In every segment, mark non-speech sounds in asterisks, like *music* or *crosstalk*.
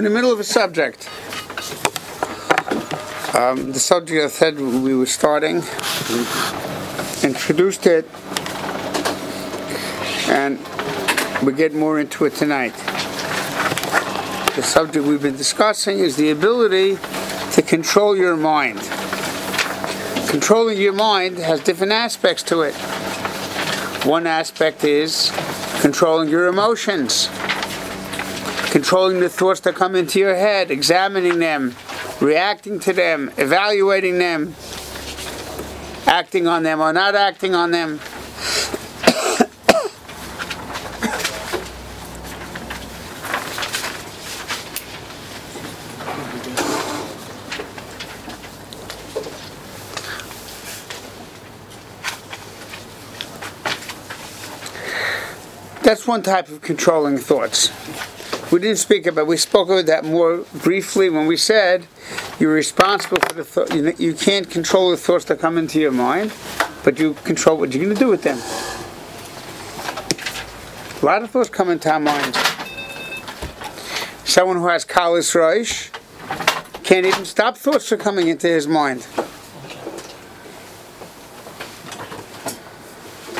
in the middle of a subject. Um, the subject I said we were starting, introduced it, and we get more into it tonight. The subject we've been discussing is the ability to control your mind. Controlling your mind has different aspects to it. One aspect is controlling your emotions controlling the thoughts that come into your head, examining them, reacting to them, evaluating them, acting on them or not acting on them. That's one type of controlling thoughts. We didn't speak about. We spoke about that more briefly when we said you're responsible for the thought. You, can't control the thoughts that come into your mind, but you control what you're going to do with them. A lot of thoughts come into our mind. Someone who has kalis roish can't even stop thoughts from coming into his mind.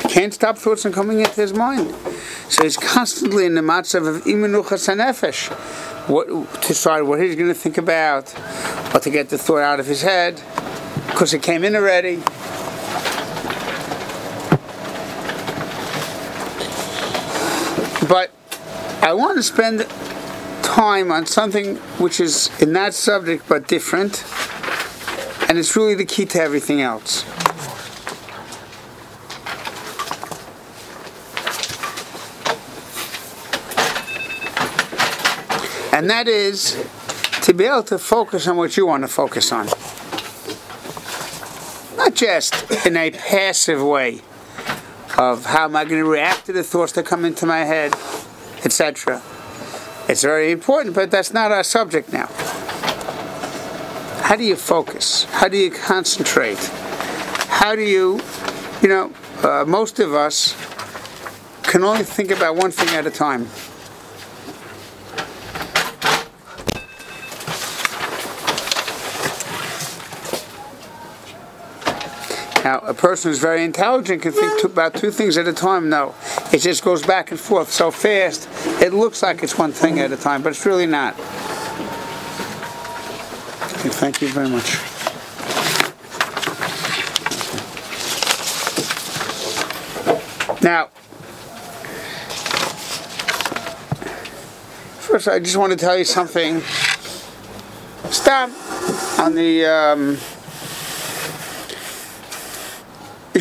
Can't stop thoughts from coming into his mind. So he's constantly in the matzav of imenuchas hanefesh. What to decide what he's going to think about, or to get the thought out of his head, because it came in already. But I want to spend time on something which is in that subject but different, and it's really the key to everything else. And that is to be able to focus on what you want to focus on. Not just in a passive way of how am I going to react to the thoughts that come into my head, etc. It's very important, but that's not our subject now. How do you focus? How do you concentrate? How do you, you know, uh, most of us can only think about one thing at a time. Now, a person who's very intelligent can think about two things at a time. No, it just goes back and forth so fast. It looks like it's one thing at a time, but it's really not. Okay, thank you very much. Now, first, I just want to tell you something. Stop on the. Um,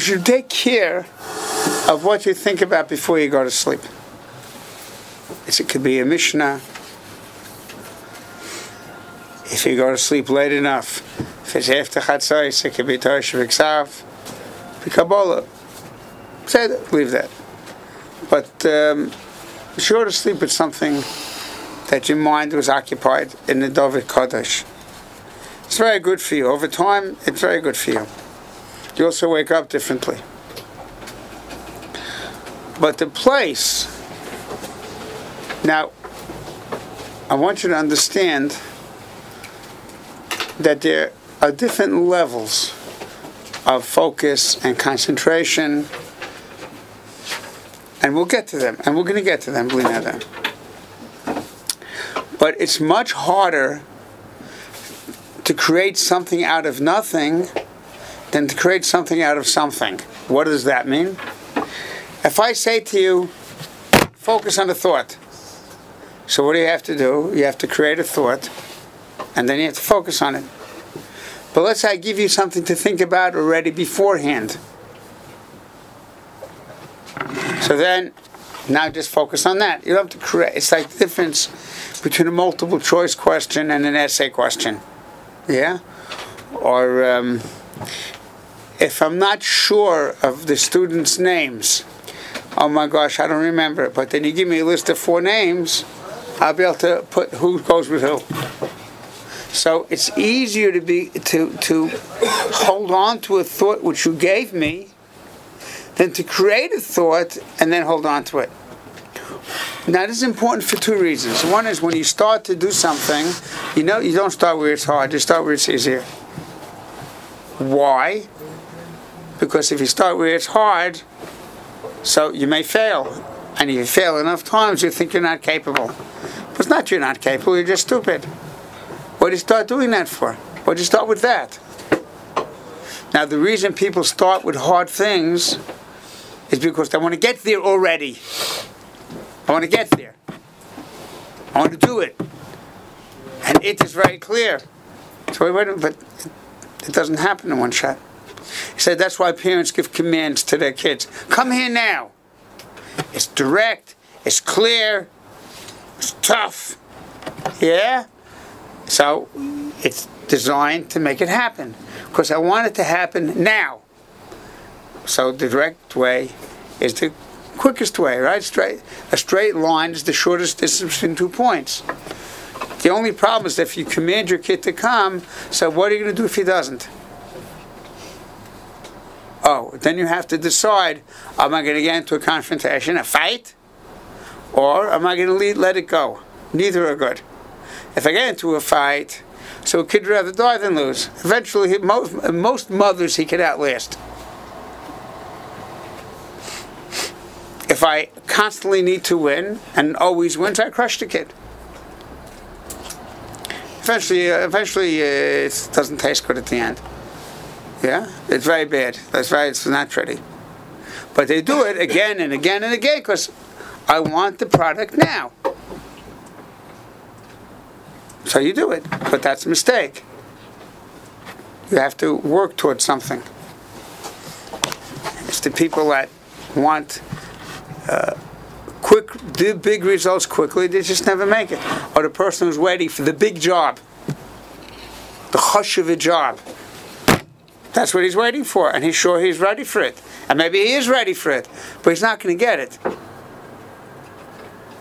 you should take care of what you think about before you go to sleep. It could be a Mishnah. If you go to sleep late enough, if it's after Chatzos, it could be Torah Shaviksav, be Kabbalah. Say that, leave that. But um, sure to sleep with something that your mind was occupied in the davar Kodesh. It's very good for you. Over time, it's very good for you. You also wake up differently. But the place, now, I want you to understand that there are different levels of focus and concentration, and we'll get to them, and we're going to get to them, them. But it's much harder to create something out of nothing than to create something out of something. What does that mean? If I say to you, focus on a thought. So what do you have to do? You have to create a thought, and then you have to focus on it. But let's say I give you something to think about already beforehand. So then, now just focus on that. You don't have to create. It's like the difference between a multiple choice question and an essay question. Yeah? Or um, if I'm not sure of the students' names, oh my gosh, I don't remember it, but then you give me a list of four names, I'll be able to put who goes with who. So it's easier to be to to hold on to a thought which you gave me than to create a thought and then hold on to it. Now this is important for two reasons. One is when you start to do something, you know you don't start where it's hard, you start where it's easier. Why? Because if you start where it's hard, so you may fail. And if you fail enough times, you think you're not capable. But it's not you're not capable, you're just stupid. What do you start doing that for? What do you start with that? Now, the reason people start with hard things is because they want to get there already. I want to get there. I want to do it. And it is very clear. So wait, wait, but it doesn't happen in one shot. He said that's why parents give commands to their kids. Come here now. It's direct, it's clear, it's tough. Yeah? So it's designed to make it happen. Because I want it to happen now. So the direct way is the quickest way, right? Straight a straight line is the shortest distance between two points. The only problem is if you command your kid to come, so what are you going to do if he doesn't? Oh, then you have to decide: Am I going to get into a confrontation, a fight, or am I going to let it go? Neither are good. If I get into a fight, so a kid rather die than lose. Eventually, most most mothers he could outlast. If I constantly need to win and always wins, I crush the kid. Eventually, eventually, uh, it doesn't taste good at the end. Yeah, it's very bad. That's why It's not pretty. But they do it again and again and again because I want the product now. So you do it, but that's a mistake. You have to work towards something. It's the people that want uh, quick, do big results quickly, they just never make it. Or the person who's waiting for the big job, the hush of a job. That's what he's waiting for, and he's sure he's ready for it. And maybe he is ready for it, but he's not going to get it.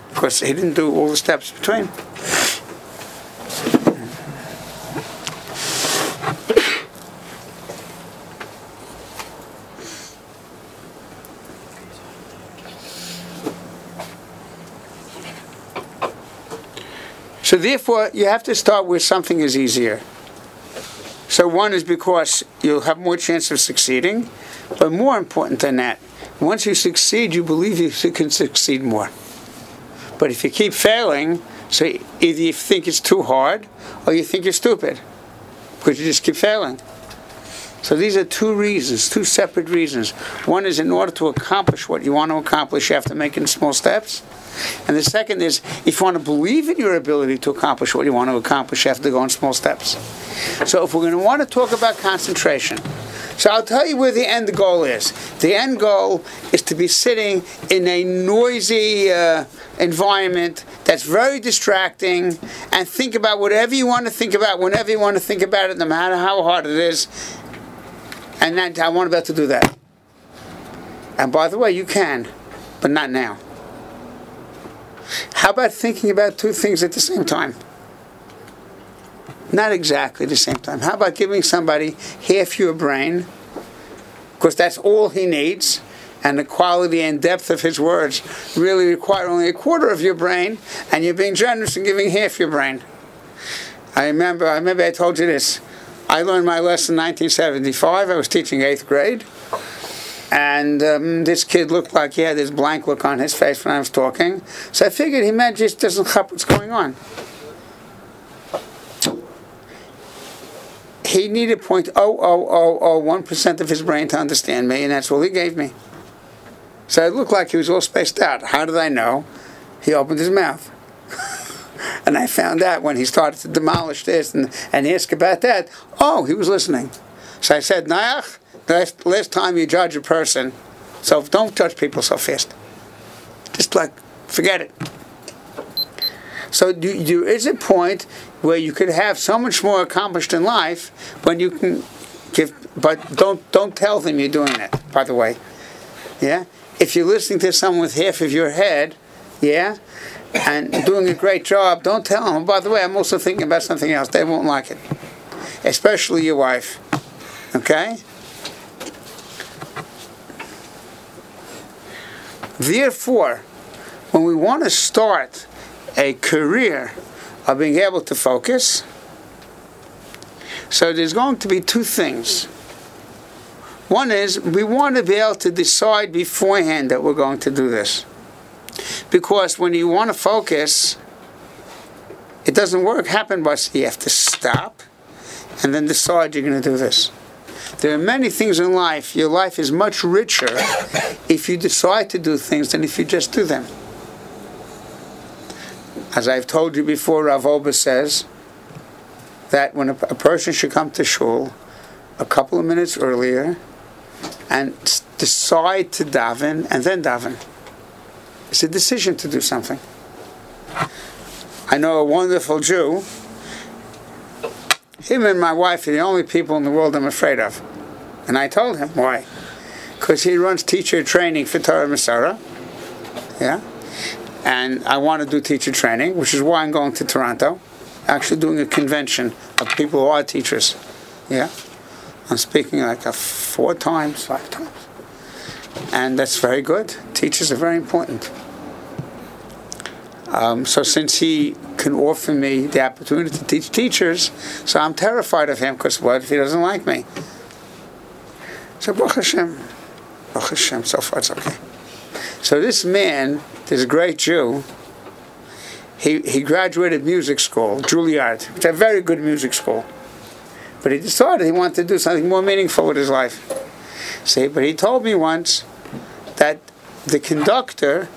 Because he didn't do all the steps between. So therefore, you have to start with something is easier. So one is because you'll have more chance of succeeding, but more important than that, once you succeed, you believe you *laughs* can succeed more. But if you keep failing, so either you think it's too hard or you think you're stupid because you just keep failing. So these are two reasons, two separate reasons. One is in order to accomplish what you want to accomplish, you have to make in small steps. And the second is, if you want to believe in your ability to accomplish what you want to accomplish, you have to go in small steps. So if we're going to want to talk about concentration, so I'll tell you where the end goal is. The end goal is to be sitting in a noisy uh, environment that's very distracting and think about whatever you want to think about whenever you want to think about it, no matter how hard it is. And that, I want able to do that. And by the way, you can, but not now. How about thinking about two things at the same time? Not exactly the same time. How about giving somebody half your brain? Because that's all he needs. And the quality and depth of his words really require only a quarter of your brain, and you're being generous and giving half your brain. I remember, I remember I told you this. I learned my lesson in 1975. I was teaching eighth grade. And um, this kid looked like he had this blank look on his face when I was talking. So I figured he meant just doesn't cut what's going on. He needed 0.00001% of his brain to understand me, and that's all he gave me. So it looked like he was all spaced out. How did I know? He opened his mouth. *laughs* and I found out when he started to demolish this and, and ask about that, oh, he was listening. So I said, Noach, last, last time you judge a person, so don't judge people so fast. Just like, forget it. So do, there is a point where you could have so much more accomplished in life when you can give, but don't don't tell them you're doing it. By the way, yeah. If you're listening to someone with half of your head, yeah, and doing a great job, don't tell them. By the way, I'm also thinking about something else. They won't like it, especially your wife. Okay. Therefore, when we want to start a career of being able to focus, so there's going to be two things. One is we want to be able to decide beforehand that we're going to do this. Because when you want to focus, it doesn't work happen by so you have to stop and then decide you're going to do this. There are many things in life. Your life is much richer if you decide to do things than if you just do them. As I've told you before, Rav Wolbe says that when a, a person should come to shul a couple of minutes earlier and decide to daven and then daven. It's a decision to do something. I know a wonderful Jew him and my wife are the only people in the world I'm afraid of. And I told him why. Because he runs teacher training for Torah Umesorah. Yeah. And I want to do teacher training, which is why I'm going to Toronto. Actually doing a convention of people who are teachers. Yeah. I'm speaking like a four times, five times. And that's very good. Teachers are very important. Um, so since he can offer me the opportunity to teach teachers, so I'm terrified of him because what if he doesn't like me? So Baruch Hashem, Baruch Hashem, so far it's okay. So this man, this great Jew, he, he graduated music school, Juilliard, which is a very good music school. But he decided he wanted to do something more meaningful with his life. See, but he told me once that the conductor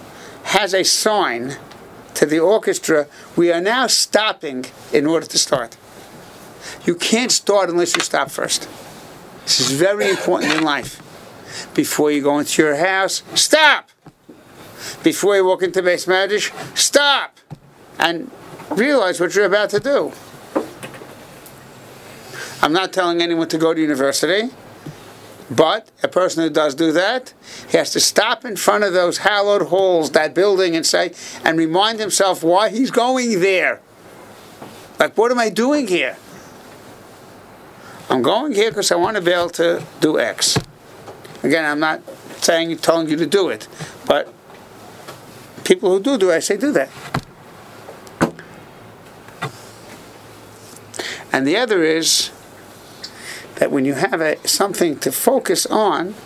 has a sign to the orchestra, we are now stopping in order to start. You can't start unless you stop first. This is very important in life. Before you go into your house, stop. Before you walk into beis medrash, stop, and realize what you're about to do. I'm not telling anyone to go to university. But a person who does do that, he has to stop in front of those hallowed halls, that building, and say, and remind himself why he's going there. Like, what am I doing here? I'm going here because I want to be able to do X. Again, I'm not saying, telling you to do it, but people who do do it, I say do that. And the other is that when you have a, something to focus on,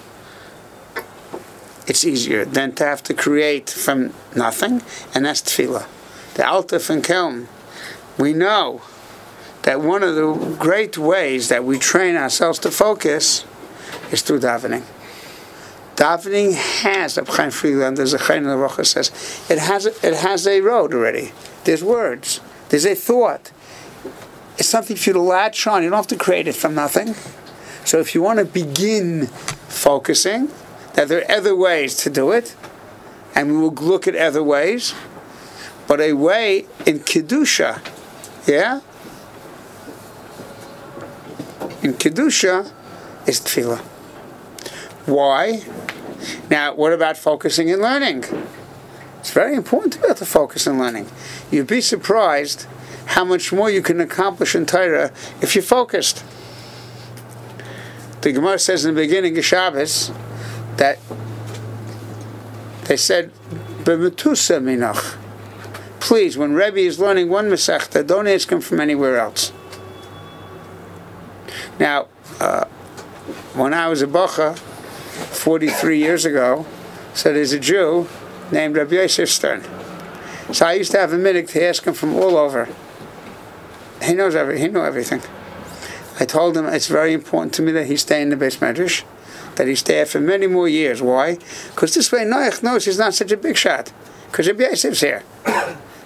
it's easier than to have to create from nothing, and that's tefillah. The Alta and Kelm, we know that one of the great ways that we train ourselves to focus is through davening. Davening has, Chaim Friedlander, there's a Chaim Rocha says, it has, it has a road already. There's words. There's a thought. It's something for you to latch on. You don't have to create it from nothing. So if you want to begin focusing, that there are other ways to do it, and we will look at other ways. But a way in Kedusha, yeah? In Kedusha is tefillah. Why? Now, what about focusing and learning? It's very important to be able to focus and learning. You'd be surprised how much more you can accomplish in Torah if you're focused. The Gemara says in the beginning of Shabbos that they said. Please, when Rebbe is learning one Masechta, don't ask him from anywhere else. Now, uh, when I was a Bacha, 43 years ago, so there's a Jew named Rabbi Yosef Stern. So I used to have a minute to ask him from all over. He knows every, he knew everything. I told him it's very important to me that he stay in the beis medrash, that he stay for many more years. Why? Because this way Noach knows he's not such a big shot. Because Rabbi Yosef's here.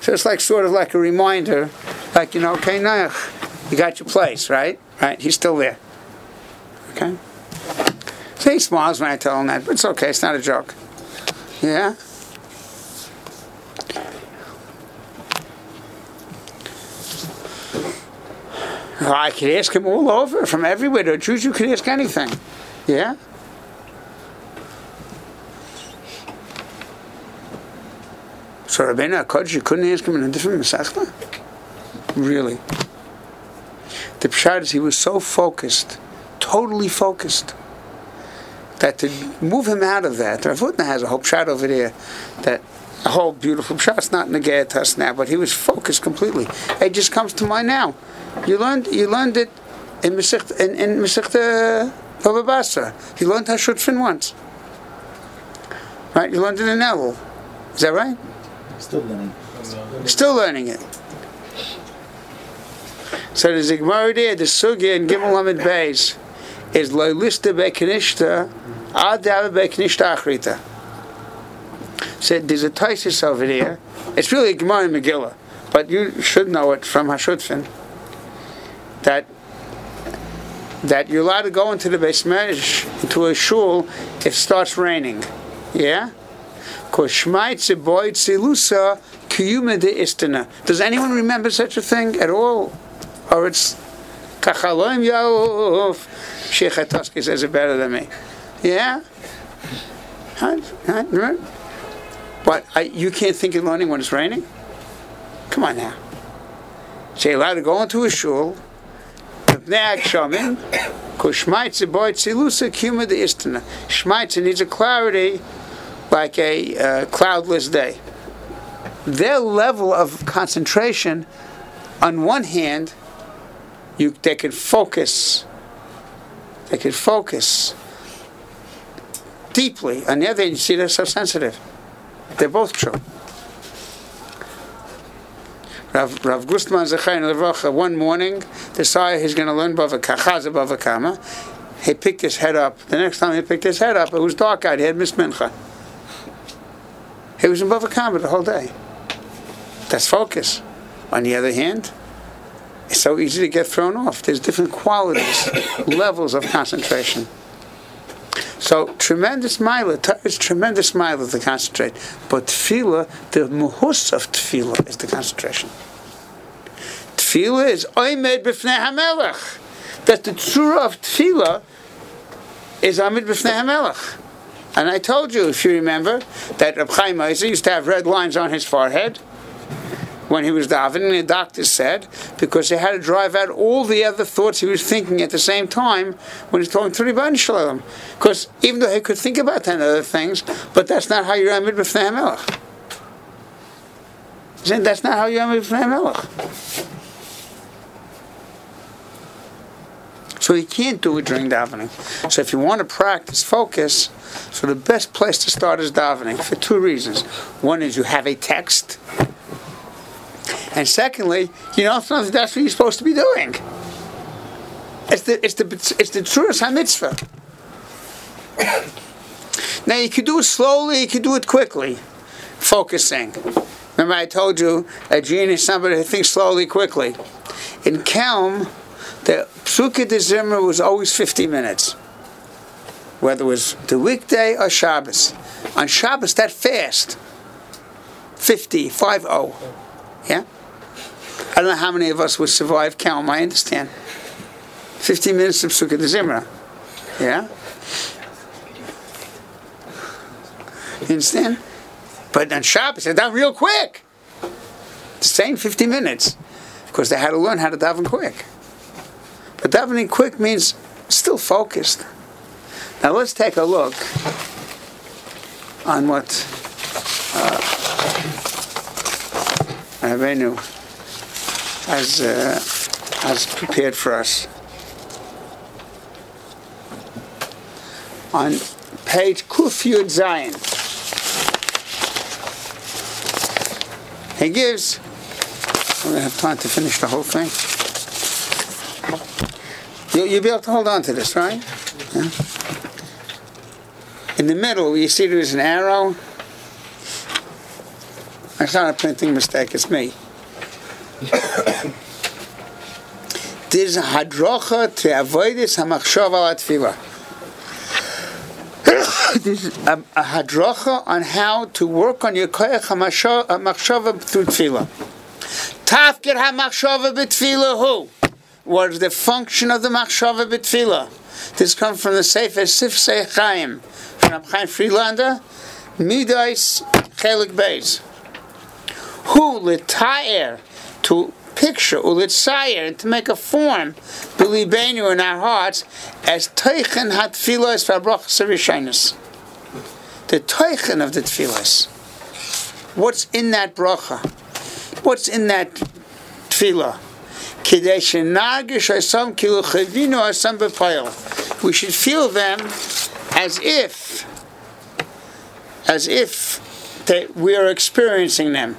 so it's like sort of like a reminder, like, you know, okay, Noach, you got your place, right? Right? He's still there. Okay? So he smiles when I tell him that, but it's okay, it's not a joke. Yeah? I could ask him all over, from everywhere. To Jews, you could ask anything. Yeah? So Rabbeinu HaKodesh, you couldn't ask him in a different Masechta? Really? The Pshat is he was so focused, totally focused, that to move him out of that, Rav has a whole Pshat over there, that a whole beautiful Pshat, it's not negate us now, but he was focused completely. It just comes to mind now. You learned, you learned it in Masechta, in, in Masechta Baba Basra. You learned Hashutfin once. Right? You learned it in Elul. Is that right? Still learning. Still learning it. So the Gemara there, the Sugya in Gimel Lamed Beis is Lo Lista Bekanishta Ad Dava Bekanishta Achrita. So there's a Taisis over there. It's really a Gemara in Megillah, but you should know it from Hashutfin that that you're allowed to go into the Medrash, into a shul, if it starts raining. Yeah? Does anyone remember such a thing at all? Or it's Kachaloim Yauf. Sheikh says it better than me. Yeah? But I, you can't think of learning when it's raining? Come on now. So you're allowed to go into a shul, Shmaitza needs a clarity like a uh, cloudless day. Their level of concentration, on one hand, you they can focus. They can focus deeply. On the other hand, you see they're so sensitive. They're both true. Rav, Rav Gustman Zechayin Levracha, one morning, decided he's going to learn Bava Kachaza Bava Kama. He picked his head up. The next time he picked his head up, it was dark out. He had missed Mincha. He was in Bava Kama the whole day. That's focus. On the other hand, it's so easy to get thrown off. There's different qualities, *coughs* levels of concentration. So tremendous milah, is tremendous milah to concentrate. But tefillah, the muhus of tefillah is the concentration. Tefillah is oimed b'fnei hamelech. That the tzura of tefillah is amid b'fnei hamelech. And I told you, if you remember, that Reb Chaim Ozer used to have red lines on his forehead when he was davening. The doctor said because he had to drive out all the other thoughts he was thinking at the same time when he's talking to Ribono Shel Olam. Because even though he could think about ten other things, but that's not how you're amid b'fnei Melech. That's not how you're amid b'fnei Melech. So you can't do it during davening. So if you want to practice focus, so the best place to start is davening for two reasons. One is you have a text, and secondly, you know that's what you're supposed to be doing. It's the it's the it's the truest mitzvah. Now you can do it slowly, you can do it quickly, focusing. Remember, I told you a genius is somebody who thinks slowly, quickly. In Kelm, the Pesukei de Zimra was always 50 minutes, whether it was the weekday or Shabbos. On Shabbos, that fast, 50, 5 0. Yeah? I don't know how many of us would survive Kelm, I understand. 15 minutes of Sukkah de Zimra. Yeah? You understand? But on Shabbos, they're done real quick. The same 50 minutes. Because they had to learn how to daven quick. But davening quick means still focused. Now let's take a look on what uh, Rabbeinu has, uh, has prepared for us. On page Kuf Yud Zayin, he gives, going to have time to finish the whole thing. You, you'll be able to hold on to this, right? Yeah. In the middle, you see there's an arrow. It's not a printing mistake, it's me. There's a hadrocha to avoid this hamachshava al tefillah. *coughs* There's a, a hadrocha on how to work on your koyach hamachshava through tefillah. Tafkid hamachshava b'tefillah who? what is the function of the machshava b'tefillah? This comes from the Sefer Sifsei Chaim from Chaim Friedlander, Midais Chelik Beis. Who litayer to picture ulitzayer and to make a form beliebenu in our hearts as teichen hat tefillas v'abrachas rishinus. The teichen of the tefillas. What's in that bracha? What's in that tefillah? We should feel them as if, as if that we are experiencing them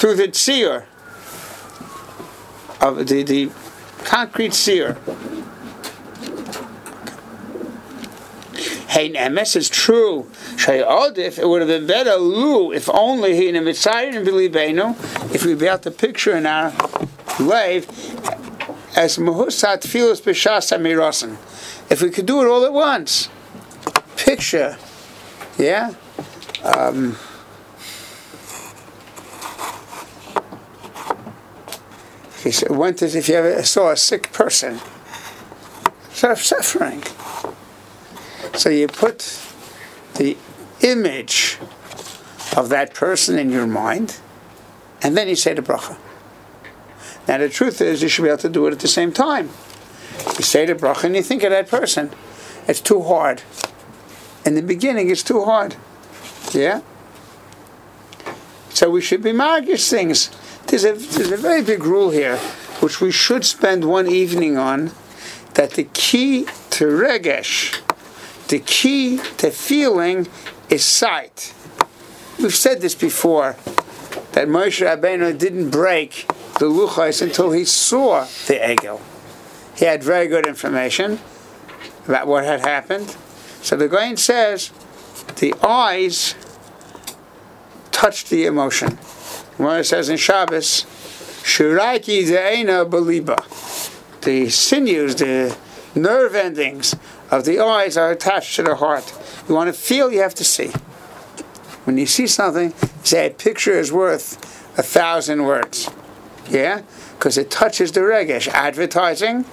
through the tzir of the, the concrete seer. Hey, Emes is true. Shayodif, it would have been better, Lu, if only he in a Mitzrayim and Bilibenu, if we built the picture in our life as Mahusat Filos Bishas Amirosan. If we could do it all at once. Picture, yeah? Um, He said, went as if you ever saw a sick person of suffering. So you put the image of that person in your mind, and then you say the bracha. Now the truth is, you should be able to do it at the same time. You say the bracha and you think of that person. It's too hard. In the beginning, it's too hard. Yeah? So we should be magic things. There's a, there's a very big rule here, which we should spend one evening on, that the key to regesh, the key to feeling, is sight. We've said this before, that Moshe Rabbeinu didn't break the luchos until he saw the egel. He had very good information about what had happened. So the Gaon says the eyes touched the emotion. It says in Shabbos, Shiraki Ze'ena Beliba. The sinews, the nerve endings of the eyes are attached to the heart. You want to feel, you have to see. When you see something, say a picture is worth a thousand words. Yeah? Because it touches the regesh. Advertising,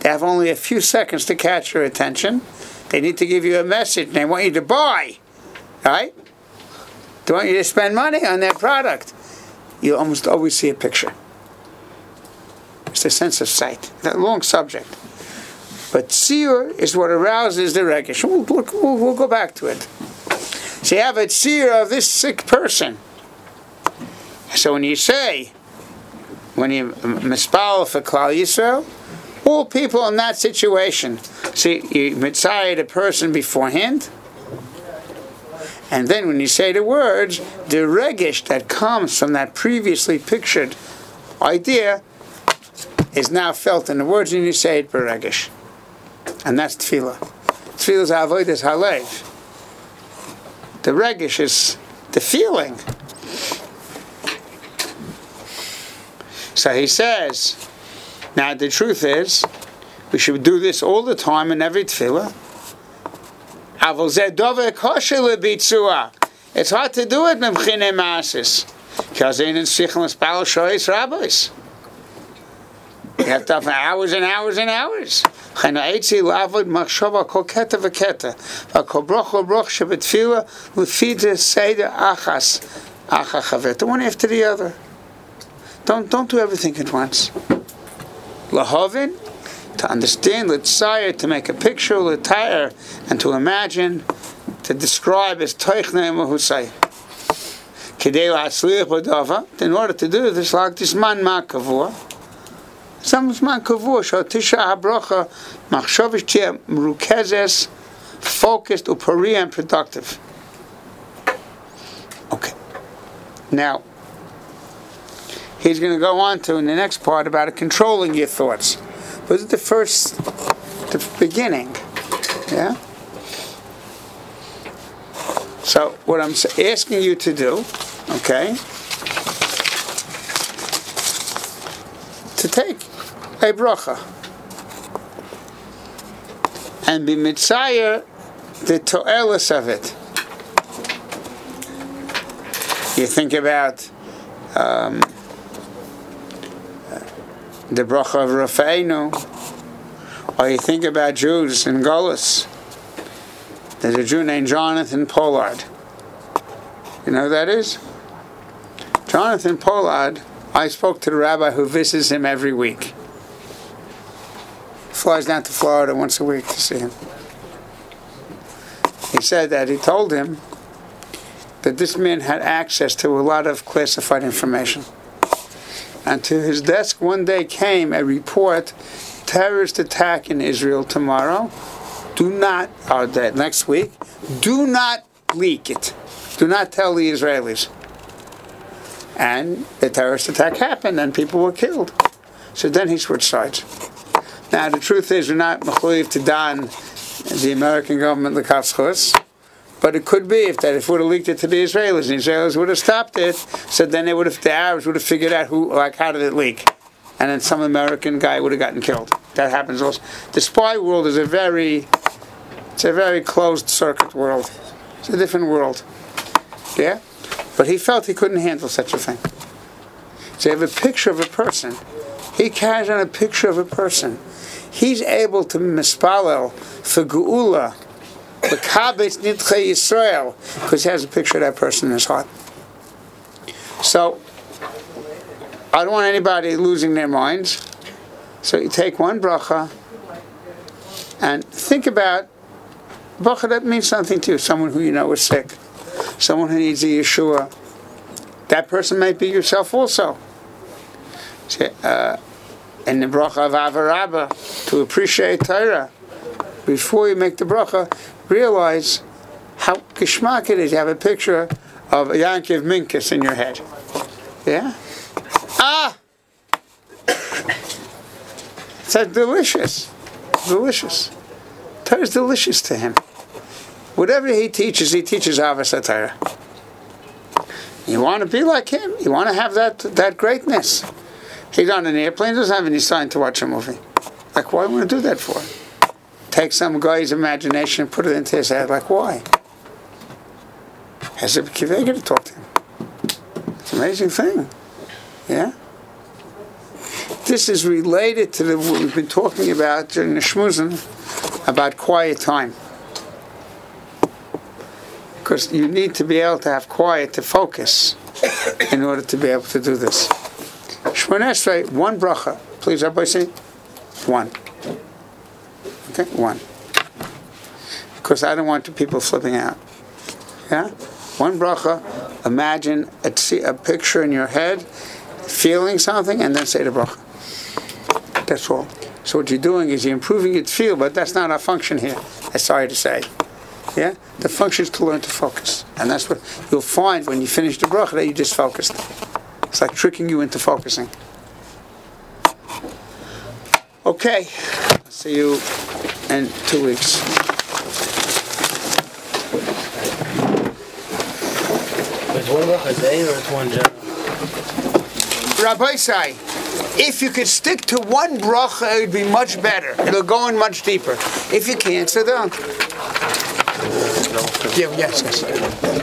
they have only a few seconds to catch your attention. They need to give you a message. They want you to buy. Right? They want you to spend money on their product you almost always see a picture. It's the sense of sight. That long subject. But seer is what arouses the regish. We'll, we'll, we'll, go back to it. So you have a seer of this sick person. So when you say, when you mispal for Klal Yisrael, all people in that situation, see, you mitzvah the person beforehand, and then when you say the words, the regish that comes from that previously pictured idea is now felt in the words, and you say it beregish. And that's tefillah. Tefillah is avodas halev. The regish is the feeling. So he says, now the truth is, we should do this all the time in every tefillah. It's hard to do it memchine masis. Because in sichel spal shoyis rabbis. You have to have hours and hours and hours. Chena eitzi lavod machshava kol keta v'keta. V'kol broch o broch chavet. One after the other. Don't, don't do everything at once. Lahovin, to understand, desire to make a picture, letire, and to imagine, to describe as toichne mahusay. In order to do this, like this man makavur, some man kavur, tisha habrocha, machshavish tia mrukezes, focused, upari, and productive. Okay. Now, he's going to go on to in the next part about controlling your thoughts. This is the first, the beginning. Yeah? So, what I'm asking you to do, okay, to take a bracha and be mitzayir the to'elis of it. You think about um, the bracha of Rafeinu, or you think about Jews in Golis. There's a Jew named Jonathan Pollard. You know who that is? Jonathan Pollard, I spoke to the rabbi who visits him every week. Flies down to Florida once a week to see him. He said that he told him that this man had access to a lot of classified information. And to his desk one day came a report terrorist attack in Israel tomorrow. Do not, or that next week, do not leak it. Do not tell the Israelis. And the terrorist attack happened and people were killed. So then he switched sides. Now the truth is we're not mechuyev to don the American government the kafschus. But it could be if that if would have leaked it to the Israelis, the Israelis would have stopped it, so then they would have the Arabs would have figured out who like how did it leak, and then some American guy would have gotten killed. That happens also. The spy world is a very it's a very closed circuit world. It's a different world. Yeah? But he felt he couldn't handle such a thing. So you have a picture of a person. He carries on a picture of a person. He's able to mispalel for geula L'kabetz nidchei Yisrael, because he has a picture of that person in his heart. So, I don't want anybody losing their minds. So you take one bracha and think about bracha that means something to you. Someone who you know is sick, someone who needs a Yeshua. That person might be yourself also. Uh, and the bracha of Ahava Rabba to appreciate Torah before you make the bracha, realize how geschmack it is. You have a picture of Yankiv Minkus in your head. Yeah? Ah! It's delicious. Delicious. Torah is delicious to him. Whatever he teaches, he teaches Avos Torah. You want to be like him. You want to have that that greatness. He's on an airplane, doesn't have any sign to watch a movie. Like, why would I do that for? Take some guy's imagination and put it into his head. Like, why? Has a kivega to talk to him. It's an amazing thing. Yeah? This is related to the, what we've been talking about during the shmuzin about quiet time. Because you need to be able to have quiet to focus in order to be able to do this. Shmonesrei, one bracha. Please, everybody say one. Okay, one. Because I don't want people flipping out. Yeah? One bracha, imagine a, a picture in your head, feeling something, and then say the bracha. That's all. So what you're doing is you're improving your feel, but that's not our function here. I'm sorry to say. Yeah? The function is to learn to focus. And that's what you'll find when you finish the bracha that you just focused. It's like tricking you into focusing. Okay. See you in two weeks. It's one rock a day or it's one general? Rabbi say, if you could stick to one bracha, it would be much better. It'll go in much deeper. If you can't, sit don't. Yeah, yes, yes.